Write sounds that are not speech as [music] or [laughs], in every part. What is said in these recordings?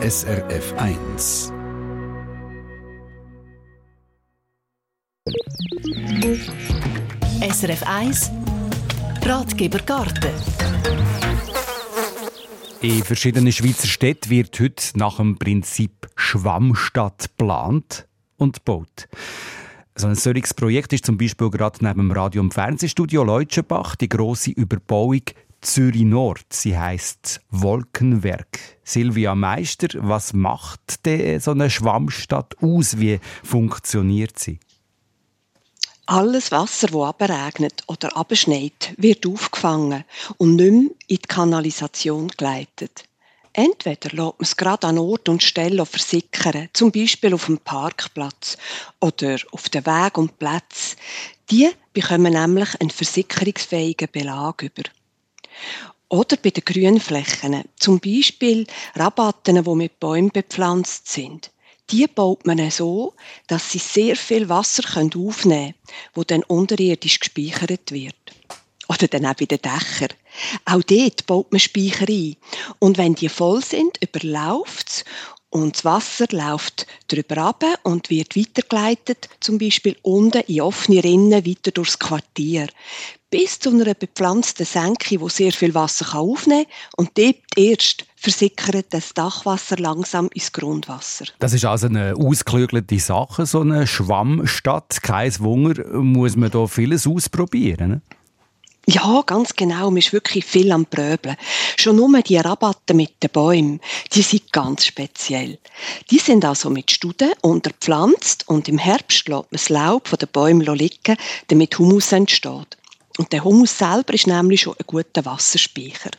SRF 1. SRF 1 Ratgeber Garten in verschiedenen Schweizer Städten wird heute nach dem Prinzip Schwammstadt geplant und gebaut. So ein solches Projekt ist zum Beispiel gerade neben dem Radio- und Fernsehstudio Leutschenbach die große Überbauung Zürich Nord. Sie heißt Wolkenwerk. Silvia Meister, was macht so eine Schwammstadt aus? Wie funktioniert sie? Alles Wasser, das abregnet oder abschneit, wird aufgefangen und nicht mehr in die Kanalisation geleitet. Entweder lässt man es gerade an Ort und Stelle versickern, zum Beispiel auf dem Parkplatz oder auf den Weg und Platz. Die bekommen nämlich einen versickerungsfähigen Belag über. Oder bei den Grünflächen, zum Beispiel Rabatten, die mit Bäumen bepflanzt sind die baut man so, dass sie sehr viel Wasser aufnehmen können, wo dann unterirdisch gespeichert wird. Oder dann auch bei den Dächern. Auch dort baut man Speicher ein. Und wenn die voll sind, überläuft es und das Wasser läuft drüber ab und wird weitergeleitet, zum Beispiel unten in offene Rinnen weiter durchs Quartier, bis zu einer bepflanzten Senke, wo sehr viel Wasser aufnehmen kann und dort erst versickert das Dachwasser langsam ins Grundwasser. Das ist also eine ausgeklügelte Sache, so eine Schwammstadt. Kein Wunder, muss man da vieles ausprobieren. Ne? Ja, ganz genau. Man ist wirklich viel am Pröbeln. Schon nur die Rabatte mit den Bäumen, die sind ganz speziell. Die sind also mit Studen unterpflanzt und im Herbst lässt man das Laub von den Bäumen liegen, damit Humus entsteht. Und der Humus selber ist nämlich schon ein guter Wasserspeicher.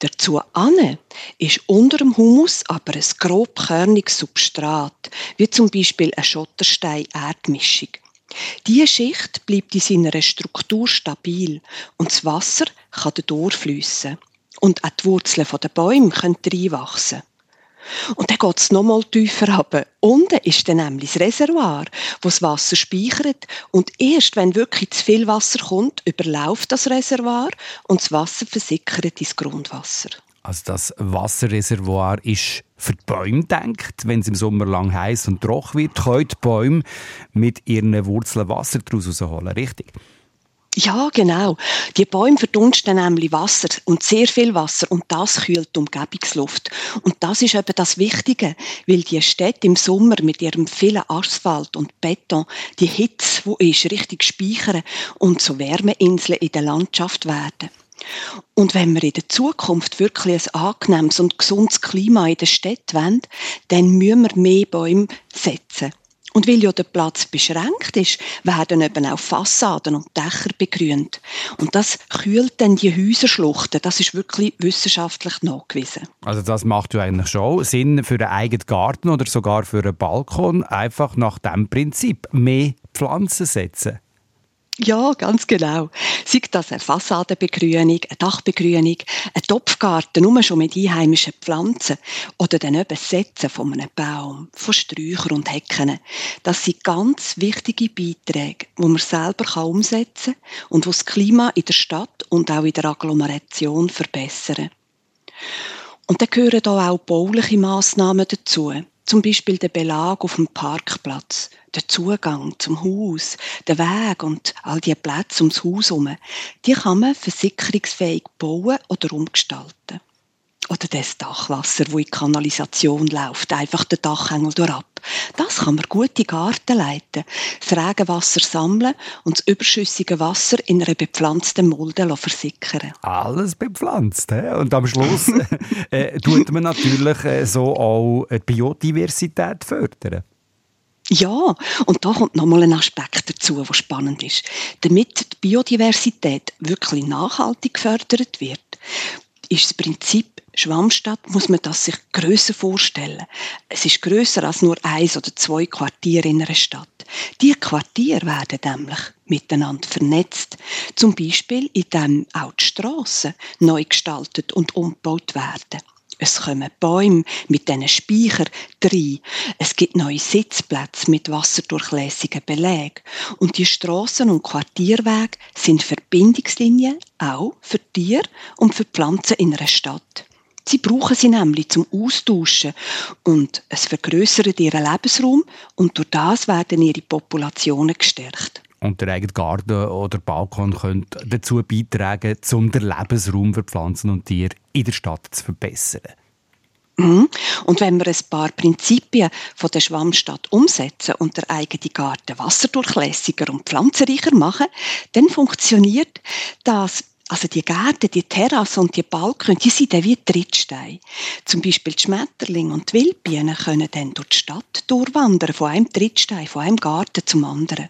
Dazu ane ist unter dem Humus aber ein grobkörniges Substrat, wie zum Beispiel eine Schotterstein-Erdmischung. Diese Schicht bleibt in seiner Struktur stabil und das Wasser kann dadurch fließen. Und auch die Wurzeln der Bäume können reinwachsen. Und dann geht es nochmal tiefer runter. Unten ist dann nämlich das Reservoir, wo das Wasser speichert. Und erst wenn wirklich zu viel Wasser kommt, überläuft das Reservoir und das Wasser versickert ins Grundwasser. Also das Wasserreservoir ist für die Bäume denkt. Wenn es im Sommer lang heiß und trocken wird, können die Bäume mit ihren Wurzeln Wasser daraus rausholen, richtig? Ja, genau. Die Bäume verdunsten nämlich Wasser und sehr viel Wasser und das kühlt die Umgebungsluft. Und das ist eben das Wichtige, weil die Städte im Sommer mit ihrem vielen Asphalt und Beton die Hitze, wo ist, richtig speichern und zu Wärmeinseln in der Landschaft werden. Und wenn wir in der Zukunft wirklich ein angenehmes und gesundes Klima in der Stadt wollen, dann müssen wir mehr Bäume setzen. Und weil ja der Platz beschränkt ist, werden eben auch Fassaden und Dächer begrünt. Und das kühlt dann die Häuserschluchten. Das ist wirklich wissenschaftlich nachgewiesen. Also das macht ja eigentlich schon Sinn für einen eigenen Garten oder sogar für einen Balkon. Einfach nach dem Prinzip mehr Pflanzen setzen. Ja, ganz genau. Sei das eine Fassadenbegrünung, eine Dachbegrünung, ein Topfgarten, nur schon mit einheimischen Pflanzen oder dann eben Setzen von einem Baum, von Sträuchern und Hecken. Das sind ganz wichtige Beiträge, die man selber umsetzen kann und die das Klima in der Stadt und auch in der Agglomeration verbessern. Und dann gehören da auch bauliche Massnahmen dazu zum Beispiel der Belag auf dem Parkplatz, der Zugang zum Haus, der Weg und all die Plätze ums Haus herum, die kann man versickerungsfähig bauen oder umgestalten. Oder das Dachwasser, wo in die Kanalisation läuft, einfach den Dachhängel durchab. Das kann man gut in Garten leiten, das Regenwasser sammeln und das überschüssige Wasser in einer bepflanzten Mulde versickern. Alles bepflanzt. He? Und am Schluss [laughs] äh, tut man natürlich äh, so auch die Biodiversität fördern. Ja, und da kommt nochmal ein Aspekt dazu, der spannend ist. Damit die Biodiversität wirklich nachhaltig gefördert wird, ist das Prinzip Schwammstadt muss man das sich grösser vorstellen. Es ist grösser als nur eins oder zwei Quartiere in einer Stadt. Die Quartiere werden nämlich miteinander vernetzt. Zum Beispiel, indem auch die Strassen neu gestaltet und umgebaut werden. Es kommen Bäume mit diesen Speicher rein. Es gibt neue Sitzplätze mit wasserdurchlässigen Belägen. Und die Straßen und Quartierwege sind Verbindungslinien auch für Tiere und für Pflanzen in einer Stadt. Sie brauchen sie nämlich zum Austauschen und es vergrößert ihren Lebensraum und durch das werden ihre Populationen gestärkt. Und der eigene Garten oder Balkon könnte dazu beitragen, um den Lebensraum für Pflanzen und Tiere in der Stadt zu verbessern. Mhm. Und wenn wir ein paar Prinzipien von der Schwammstadt umsetzen und der eigene Garten wasserdurchlässiger und pflanzenreicher machen, dann funktioniert das also die Gärten, die Terrasse und die Balken, die sind dann wie Trittsteine. Zum Beispiel die Schmetterlinge und die Wildbienen können dann durch die Stadt durchwandern, von einem Trittstein, von einem Garten zum anderen.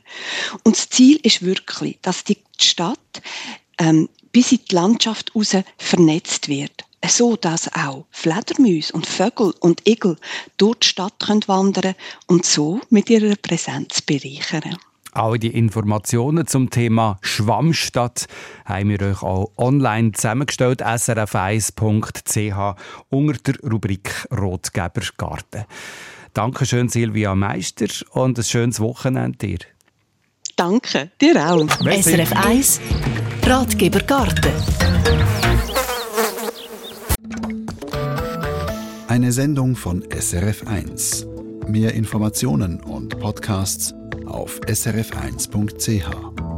Und das Ziel ist wirklich, dass die Stadt ähm, bis in die Landschaft raus vernetzt wird so dass auch Fledermäuse und Vögel und Igel durch die Stadt können wandern und so mit ihrer Präsenz bereichern. Alle die Informationen zum Thema Schwammstadt haben wir euch auch online zusammengestellt, srf1.ch unter der Rubrik Rotgeber Garten. Dankeschön Silvia Meister und ein schönes Wochenende dir. Danke, dir auch. SRF 1 Ratgeber Garten. Eine Sendung von SRF1. Mehr Informationen und Podcasts auf srf1.ch.